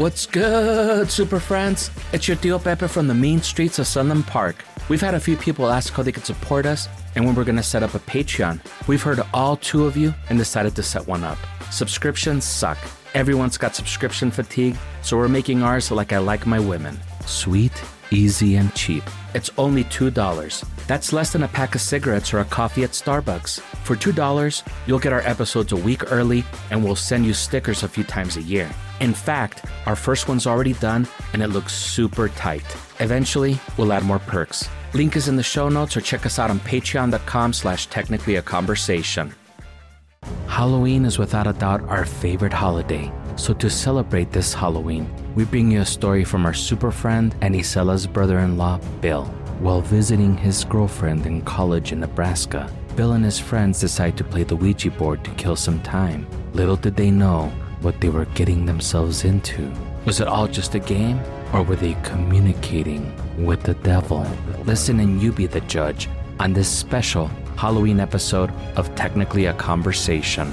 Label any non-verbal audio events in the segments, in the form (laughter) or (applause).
What's good, super friends? It's your Tio Pepe from the mean streets of Sunland Park. We've had a few people ask how they could support us and when we're going to set up a Patreon. We've heard all two of you and decided to set one up. Subscriptions suck. Everyone's got subscription fatigue, so we're making ours like I like my women sweet, easy, and cheap. It's only $2. That's less than a pack of cigarettes or a coffee at Starbucks. For $2, you'll get our episodes a week early and we'll send you stickers a few times a year. In fact, our first one's already done and it looks super tight. Eventually, we'll add more perks. Link is in the show notes or check us out on patreon.com slash technically a conversation. Halloween is without a doubt our favorite holiday. So to celebrate this Halloween, we bring you a story from our super friend and Isela's brother-in-law, Bill. While visiting his girlfriend in college in Nebraska, Bill and his friends decide to play the Ouija board to kill some time. Little did they know what they were getting themselves into. Was it all just a game? Or were they communicating with the devil? Listen and you be the judge on this special Halloween episode of Technically a Conversation.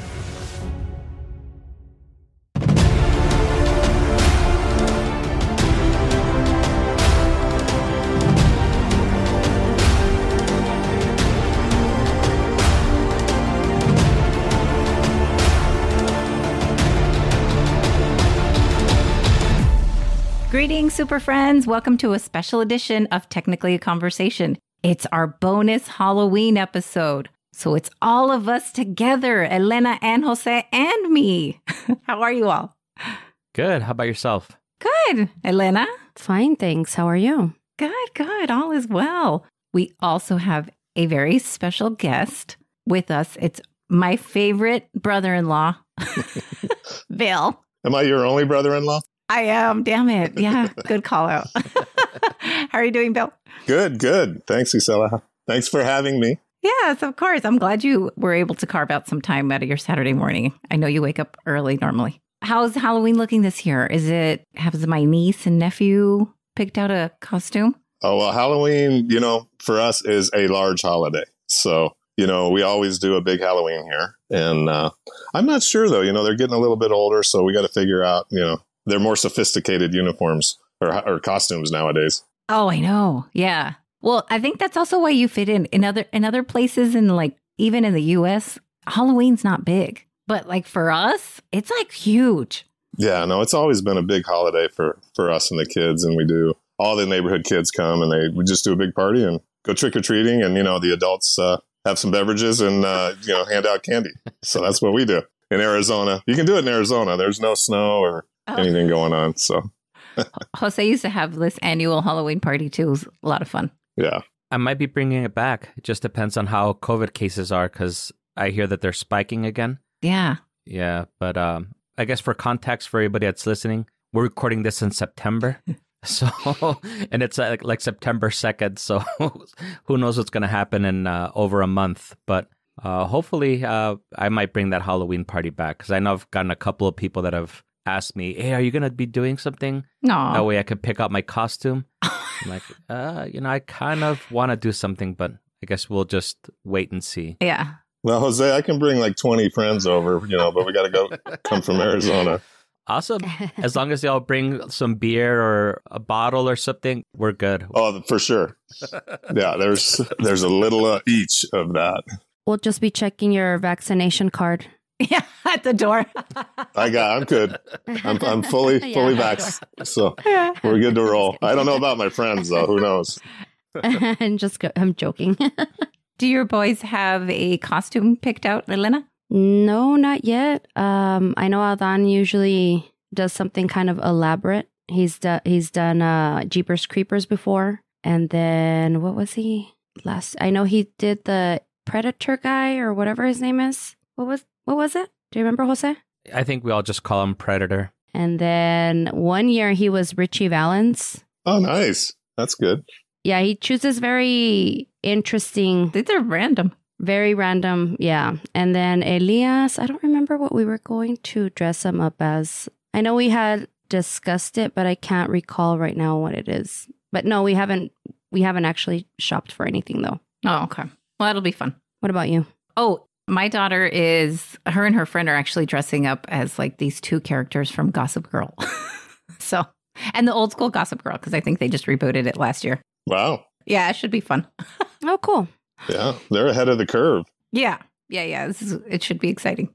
Super friends. Welcome to a special edition of Technically a Conversation. It's our bonus Halloween episode. So it's all of us together, Elena and Jose and me. (laughs) How are you all? Good. How about yourself? Good. Elena? Fine, thanks. How are you? Good, good. All is well. We also have a very special guest with us. It's my favorite brother in law, (laughs) Bill. Am I your only brother in law? I am. Damn it. Yeah. (laughs) Good call out. (laughs) How are you doing, Bill? Good, good. Thanks, Isela. Thanks for having me. Yes, of course. I'm glad you were able to carve out some time out of your Saturday morning. I know you wake up early normally. How's Halloween looking this year? Is it, has my niece and nephew picked out a costume? Oh, well, Halloween, you know, for us is a large holiday. So, you know, we always do a big Halloween here. And uh, I'm not sure, though. You know, they're getting a little bit older. So we got to figure out, you know, they're more sophisticated uniforms or, or costumes nowadays. Oh, I know. Yeah. Well, I think that's also why you fit in in other in other places and like even in the US, Halloween's not big. But like for us, it's like huge. Yeah, no, it's always been a big holiday for for us and the kids and we do all the neighborhood kids come and they we just do a big party and go trick or treating and you know the adults uh, have some beverages and uh, you know hand out candy. So that's what we do in Arizona. You can do it in Arizona. There's no snow or. Anything going on. So (laughs) Jose used to have this annual Halloween party too. It was a lot of fun. yeah, I might be bringing it back. It just depends on how COVID cases are because I hear that they're spiking again. Yeah. Yeah, but um, I guess for context for everybody that's listening, we're recording this in September. (laughs) So, (laughs) and it's like, like September 2nd. So, who knows what's going to happen in uh, over a month. But uh, hopefully, uh, I might bring that Halloween party back because I know I've gotten a couple of people that have asked me, Hey, are you going to be doing something? No. That way I could pick out my costume. (laughs) I'm like, uh, you know, I kind of want to do something, but I guess we'll just wait and see. yeah. Well, Jose, I can bring like 20 friends over, you know, but we got to go come from Arizona. (laughs) Awesome. (laughs) As long as y'all bring some beer or a bottle or something, we're good. Oh, for sure. Yeah, there's there's a little uh, each of that. We'll just be checking your vaccination card. (laughs) Yeah. At the door. I got. I'm good. I'm I'm fully (laughs) Yeah, fully at vaxxed, so (laughs) we're good to roll. I don't know about my friends though. Who knows? and just go, I'm joking. Do your boys have a costume picked out, Elena? no, not yet. Um, I know Aldan usually does something kind of elaborate. He's done he's done uh Jeepers Creepers before, and then what was he last? I know he did the Predator guy or whatever his name is. What was what was it? Do you remember Jose? I think we all just call him Predator. And then one year he was Ritchie Valens. Oh, nice. That's good. Yeah, he chooses very interesting, These are random. very random. Yeah. And then Elias, I don't remember what we were going to dress him up as. I know we had discussed it, but I can't recall right now what it is. But no, we haven't we haven't actually shopped for anything though. Oh, okay. Well, that'll be fun. What about you? Oh, my daughter is, her and her friend are actually dressing up as like these two characters from Gossip Girl. (laughs) So, and the old school Gossip Girl because I think they just rebooted it last year. Wow. Yeah, it should be fun. (laughs) Oh, cool. Yeah, they're ahead of the curve. Yeah, yeah, yeah. This is it. Should be exciting.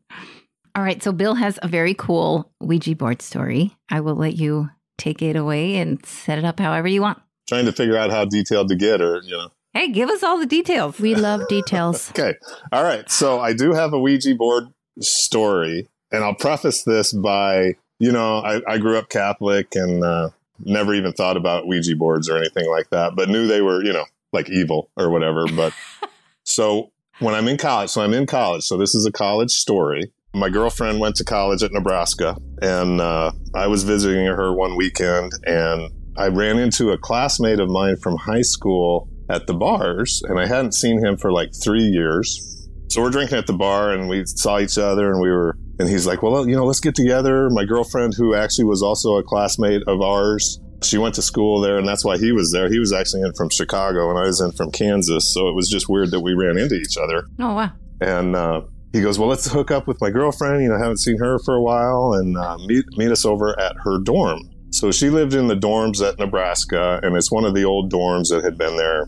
All right, so Bill has a very cool Ouija board story. I will let you take it away and set it up however you want. Trying to figure out how detailed to get, or you know. Hey, give us all the details. We love details. (laughs) Okay. All right. So I do have a Ouija board story, and I'll preface this by, you know, I, I grew up Catholic and uh, never even thought about Ouija boards or anything like that, but knew they were, you know, like evil or whatever. But (laughs) so when I'm in college, so I'm in college, so this is a college story. My girlfriend went to college at Nebraska, and uh, I was visiting her one weekend, and I ran into a classmate of mine from high school at the bars, and I hadn't seen him for like three years. So we're drinking at the bar, and we saw each other, and we were, and he's like, "Well, you know, let's get together." My girlfriend, who actually was also a classmate of ours, she went to school there, and that's why he was there. He was actually in from Chicago, and I was in from Kansas, so it was just weird that we ran into each other. Oh wow. And uh, he goes, "Well, let's hook up with my girlfriend. You know, I haven't seen her for a while, and uh, meet meet us over at her dorm." So she lived in the dorms at Nebraska, and it's one of the old dorms that had been there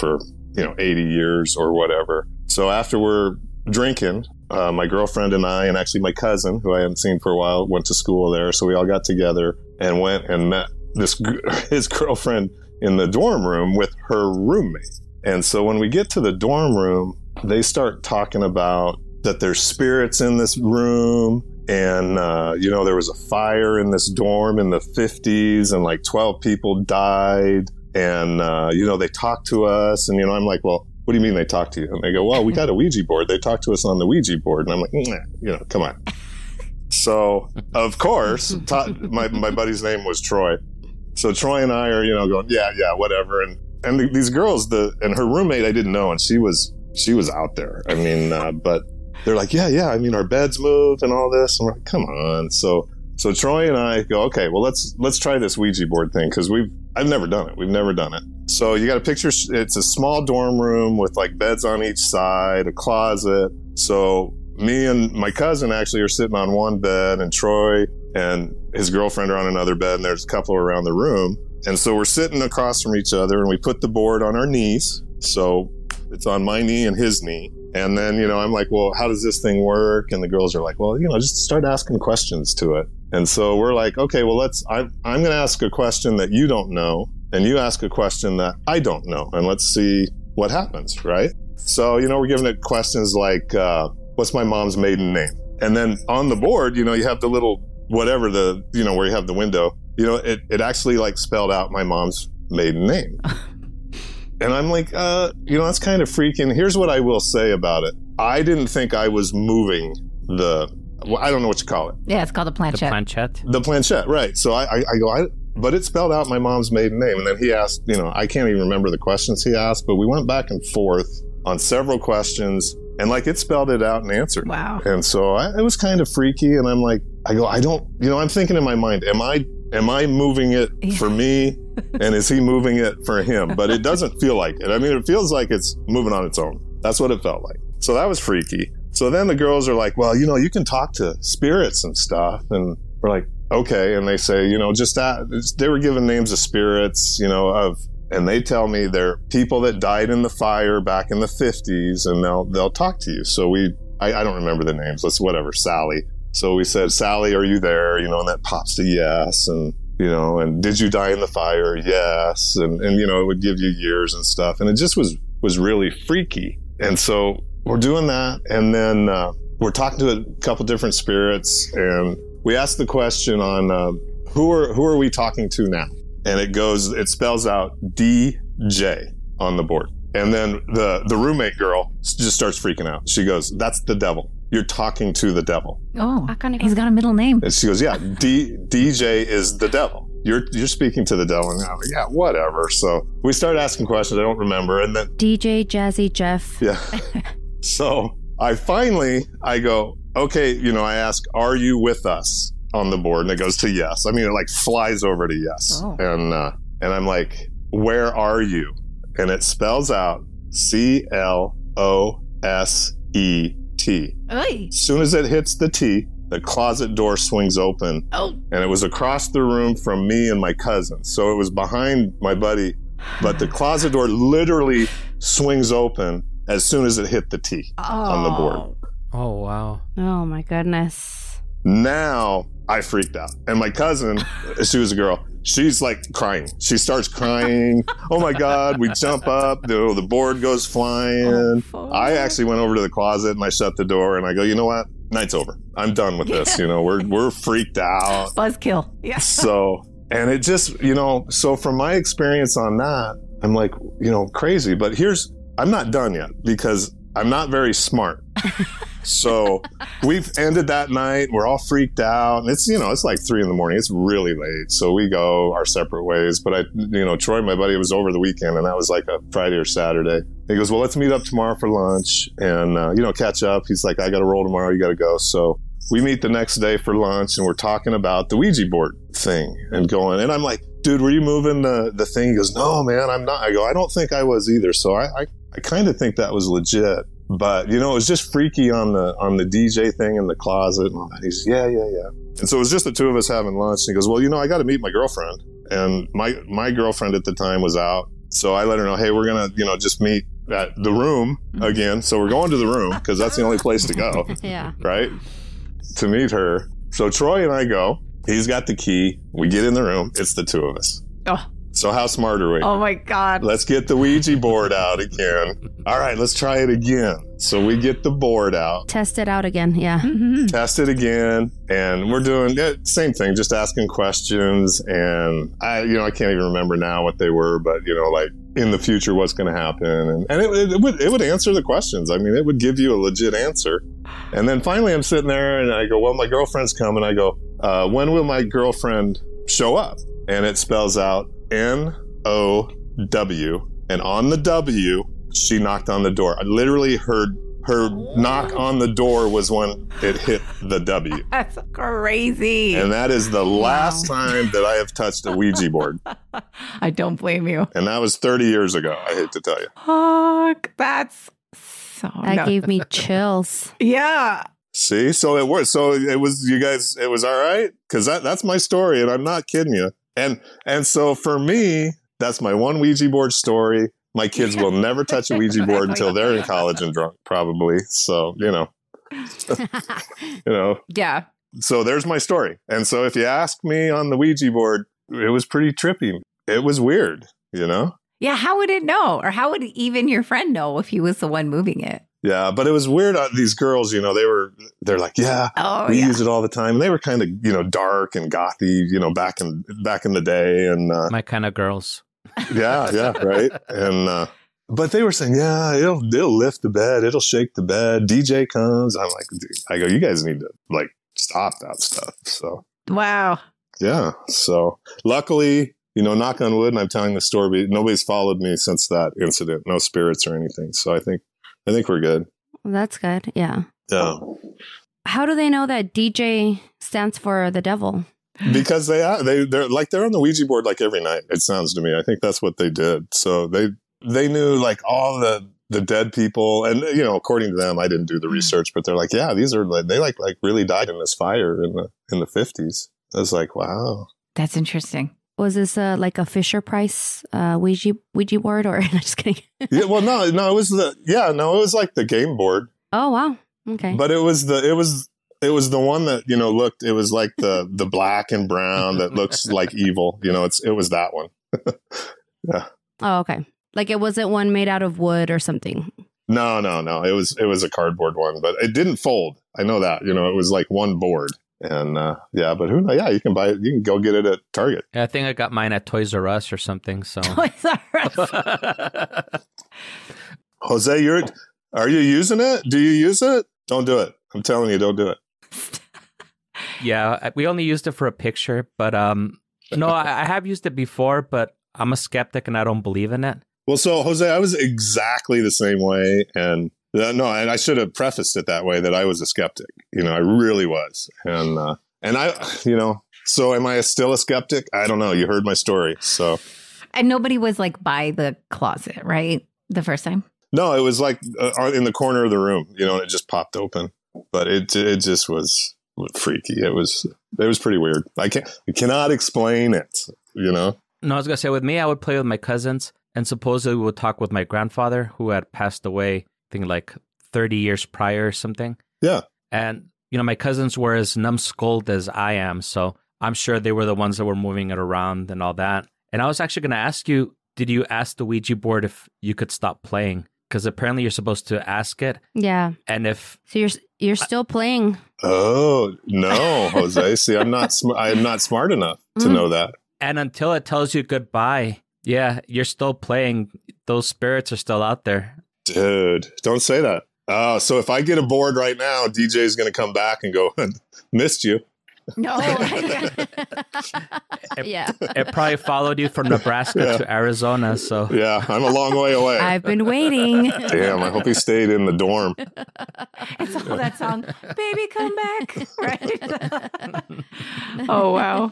for you know 80 years or whatever. So after we're drinking, uh, my girlfriend and I, and actually my cousin, who I hadn't seen for a while, went to school there. So we all got together and went and met this (laughs) his girlfriend in the dorm room with her roommate. And so when we get to the dorm room, they start talking about that there's spirits in this room and uh, you know there was a fire in this dorm in the 50s and like 12 people died. And uh, you know they talked to us and you know i'm like well what do you mean they talked to you? And they go well we got a ouija board. They talked to us on the ouija board. And i'm like nah, you know come on. So of course (laughs) ta- my, my buddy's name was troy. So troy and i are you know going yeah yeah whatever. And and the, these girls the and her roommate i didn't know and she was she was out there. I mean uh, but they're like, yeah, yeah. I mean, our beds moved and all this. And we're like, come on. So, so Troy and I go, okay, well, let's, let's try this Ouija board thing. Cause we've, I've never done it. We've never done it. So you got a picture. It's a small dorm room with like beds on each side, a closet. So me and my cousin actually are sitting on one bed and Troy and his girlfriend are on another bed and there's a couple around the room. And so we're sitting across from each other and we put the board on our knees. So it's on my knee and his knee. And then, you know, I'm like, well, how does this thing work? And the girls are like, well, you know, just start asking questions to it. And so we're like, okay, well, let's, I, I'm going to ask a question that you don't know, and you ask a question that I don't know, and let's see what happens, right? So, you know, we're giving it questions like, uh, what's my mom's maiden name? And then on the board, you know, you have the little, whatever the, you know, where you have the window, you know, it, it actually like spelled out my mom's maiden name. (laughs) And I'm like, uh, you know, that's kind of freaking. Here's what I will say about it. I didn't think I was moving the, well, I don't know what you call it. Yeah, it's called a The planchette. planchette. The planchette, right. So I, I, I go, I, but it spelled out my mom's maiden name. And then he asked, you know, I can't even remember the questions he asked, but we went back and forth on several questions and like it spelled it out and answered. wow. And so I, it was kind of freaky. And I'm like, I go, I don't, you know, I'm thinking in my mind, am I, am I moving it (laughs) for me? and is he moving it for him? But it doesn't feel like it. I mean, it feels like it's moving on its own. That's what it felt like. So that was freaky. So then the girls are like, well, you know, you can talk to spirits and stuff. And we're like, okay. And they say, you know, just that they were given names of spirits, you know, of, and they tell me they're people that died in the fire back in the 50s and they'll, they'll talk to you. So we, I, I don't remember the names. Let's whatever, Sally. So we said, Sally, are you there? You know, and that pops to yes. And, you know, and did you die in the fire? Yes. And, and, you know, it would give you years and stuff. And it just was, was really freaky. And so we're doing that. And then, uh, we're talking to a couple different spirits and we asked the question on, uh, who are, who are we talking to now? And it goes, it spells out DJ on the board. And then the, the roommate girl just starts freaking out. She goes, that's the devil. You're talking to the devil. Oh, I can't even- he's got a middle name. And she goes, "Yeah, D- DJ is the devil. You're you're speaking to the devil." And I'm like, "Yeah, whatever." So we start asking questions. I don't remember, and then DJ Jazzy Jeff. yeah. (laughs) so I finally I go, "Okay," you know. I ask, "Are you with us on the board?" And it goes to yes. I mean, it like flies over to yes, Oh. and uh, and I'm like, "Where are you?" And it spells out C L O S E T. Oy. As soon as it hits the T, the closet door swings open, Oh. and it was across the room from me and my cousin. So it was behind my buddy, but the closet door literally swings open as soon as it hit the T on the board. Oh wow. Oh my goodness. Now I freaked out. And my cousin, she was a girl, she's like crying. She starts crying. Oh my God. We jump up. The, the board goes flying. Oh, I actually went over to the closet and I shut the door and I go, you know what? Night's over. I'm done with this. You know, we're, we're freaked out. Buzzkill. Yeah. So, and it just, you know, so from my experience on that, I'm like, you know, crazy. But here's, I'm not done yet because I'm not very smart. (laughs) so (laughs) we've ended that night. We're all freaked out. And it's, you know, it's like three in the morning. It's really late. So we go our separate ways. But I, you know, Troy, my buddy, was over the weekend and that was like a Friday or Saturday. He goes, well, let's meet up tomorrow for lunch and, uh, you know, catch up. He's like, I got to roll tomorrow. You got to go. So we meet the next day for lunch and we're talking about the Ouija board thing and going, and I'm like, dude, were you moving the, the thing? He goes, no, man, I'm not. I go, I don't think I was either. So I, I, I kind of think that was legit. But you know, it was just freaky on the on the DJ thing in the closet and. He's yeah, yeah, yeah. And so it was just the two of us having lunch. And he goes, Well, you know, I got to meet my girlfriend. And my my girlfriend at the time was out. So I let her know, hey, we're gonna, you know, just meet at the room mm-hmm. again. So we're going to the room because that's the only place to go (laughs) Yeah. right? To meet her. So Troy and I go. He's got the key. We get in the room. It's the two of us. Oh. So how smart are we? Oh my God. Let's get the Ouija board out again. All right, let's try it again. So we get the board out, Test it out again. Yeah. Mhm. test it again, and we're doing yeah, same thing, just asking questions. And I, you know, I can't even remember now what they were, but you know, like in the future, what's going to happen, and, and it, it would it would answer the questions. I mean, it would give you a legit answer. And then finally, I'm sitting there, and I go, "Well, my girlfriend's coming." I go, uh, "When will my girlfriend show up?" And it spells out N O W, and on the W, she knocked on the door. I literally heard her knock on the door was when it hit the W. (laughs) That's crazy. And that is the last time that I have touched a Ouija board. (laughs) I don't blame you. And that was 30 years ago, I hate to tell you. Fuck. That's so. That nuts. gave me (laughs) chills. Yeah. See? So it worked. So it was you guys it was all right cuz that that's my story and I'm not kidding you. And and so for me, that's my one Ouija board story. My kids will never touch a Ouija (laughs) board until they're in college and drunk probably. So, you know, (laughs) you know, Yeah. so there's my story. And so if you ask me on the Ouija board, it was pretty trippy. It was weird, you know? Yeah. How would it know? Or how would even your friend know if he was the one moving it? Yeah, but it was weird. Uh, these girls, you know, they were, they're like, yeah, Oh, we yeah. use it all the time. And they were kind of, you know, dark and gothy, you know, back in, back in the day. And, uh, My kind of girls. yeah, yeah, right. And, uh, but they were saying, yeah, it'll, it'll lift the bed. It'll shake the bed. DJ comes. I'm like, dude, I go, you guys need to like stop that stuff. So, Wow. yeah. So luckily, you know, knock on wood, and I'm telling the story, nobody's followed me since that incident. No spirits or anything. So I think, I think we're good. That's good. Yeah. Yeah. How do they know that DJ stands for the devil? because they are they they're like they're on the Ouija board like every night. It sounds to me. I think that's what they did. So they they knew like all the the dead people, and you know, according to them, I didn't do the hmm. research, but they're like, yeah, these are like they like like really died in this fire in the in the fifties. I was like, wow. That's interesting. Was this uh, like a Fisher Price uh, Ouija Ouija board, or (laughs) I'm just kidding? Yeah, well, no, no, it was the yeah, no, it was like the game board, Oh wow. Okay. but it was the it was it was the one that you know looked. It was like the (laughs) the black and brown that looks like evil. You know, it's it was that one. (laughs) Yeah. Oh okay. Like it wasn't one made out of wood or something. No, no, no. It was it was a cardboard one, but it didn't fold. I know that. You know, it was like one board. And uh, yeah, but who knows? Yeah, you can buy it. You can go get it at Target. Yeah, I think I got mine at Toys R Us or something. So. (laughs) Toys R Us. (laughs) Jose, you're are you using it? Do you use it? Don't do it. I'm telling you, don't do it. (laughs) yeah, we only used it for a picture, but um, no, I, I have used it before, but I'm a skeptic and I don't believe in it. Well, so Jose, I was exactly the same way, and no, and I should have prefaced it that way that I was a skeptic. You know, I really was, and uh, and I, you know, so am I still a skeptic? I don't know. You heard my story, so and nobody was like by the closet, right? The first time. No, it was like uh, in the corner of the room, you know, and it just popped open. But it it just was freaky. It was it was pretty weird. I can't I cannot explain it. You know. No, I was gonna say with me, I would play with my cousins, and supposedly we would talk with my grandfather, who had passed away, I think like thirty years prior or something. Yeah. And you know, my cousins were as numbskulled as I am, so I'm sure they were the ones that were moving it around and all that. And I was actually gonna ask you, did you ask the Ouija board if you could stop playing? Because apparently you're supposed to ask it, Yeah. and if So you're you're still playing. Oh no, (laughs) Jose. See, I'm not sm- I am not smart enough to Mhm. know that. and until it tells you goodbye, yeah, you're still playing. Those spirits are still out there. Dude, don't say that. Oh, so if I get a board right now, DJ's going to come back and go, (laughs) "Missed you." No. (laughs) yeah. It probably followed you from Nebraska Yeah. to Arizona, so Yeah, I'm a long way away. I've been waiting. Damn, I hope he stayed in the dorm. (laughs) it's all that song, Baby Come Back. Right? oh, wow.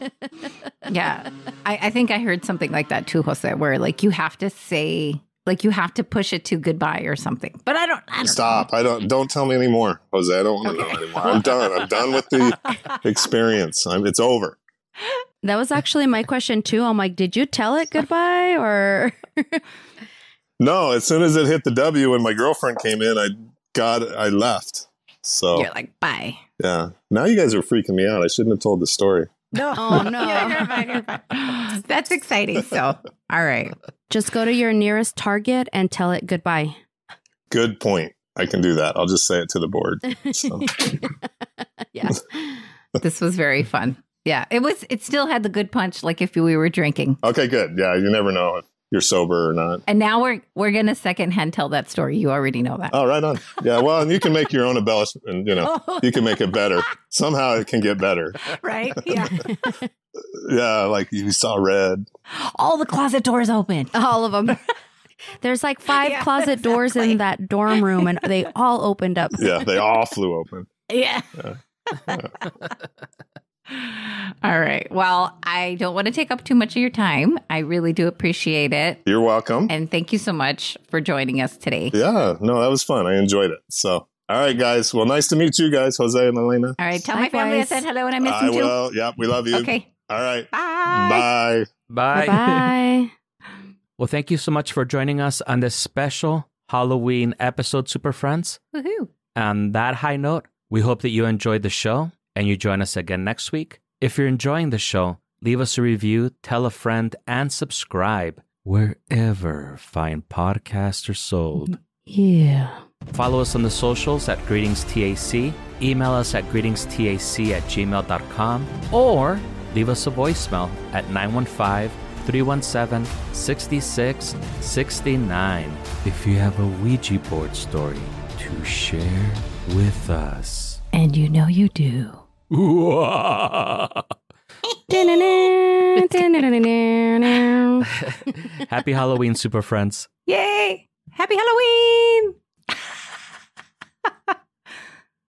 Yeah. I, I think I heard something like that too, Jose, where like you have to say, like you have to push it to goodbye or something. But I don't, I don't Stop! I don't. Don't tell me anymore, Jose. I don't want to Okay. know anymore. I'm done. I'm done with the (laughs) experience. I'm, it's over. That was actually my question too. I'm like, did you tell it goodbye or (laughs) No, as soon as it hit the W and my girlfriend came in, I got. I left. So You're like, bye. yeah. Now you guys are freaking me out. I shouldn't have told the story. No. Oh, no. (laughs) Yeah, you're fine, you're fine. That's exciting. So, all right. Just go to your nearest Target and tell it goodbye? Good point. I can do that. I'll just say it to the board. So. (laughs) yeah. (laughs) This was very fun. Yeah. It was, it still had the good punch, like if we were drinking. Okay, good. Yeah, you never know if you're sober or not. And now we're, we're going to secondhand tell that story. You already know that. Oh, right on. Yeah, well, and you can make your own embellishment, you know, (laughs) you can make it better. Somehow it can get better. right? Yeah. (laughs) Yeah, like you saw red. All the closet doors open. All of them. (laughs) There's like five Yeah, closet doors in that dorm room and they all opened up. Yeah, they all flew open. Yeah. All right. Well, I don't want to take up too much of your time. I really do appreciate it. You're welcome. And thank you so much for joining us today. Yeah, no, that was fun. I enjoyed it. So, all right, guys. Well, nice to meet you guys, Jose and Elena. All right. Tell my family I said hello and I miss I them too. will. Yep, we love you. Okay. All right. Bye. Bye. Bye. Bye. (laughs) Well, thank you so much for joining us on this special Halloween episode, Super Friends. Woohoo. On that high note, we hope that you enjoyed the show and you join us again next week. If you're enjoying the show, leave us a review, tell a friend, and subscribe wherever fine podcasts are sold. Yeah. Follow us on the socials at GreetingsTAC, email us at greetingstac at gmail.com, or leave us a voicemail at 915 317 6669 if you have a Ouija board story to share with us. And you know you do. (laughs) (laughs) Happy Halloween, Super Friends. Yay. Happy Halloween.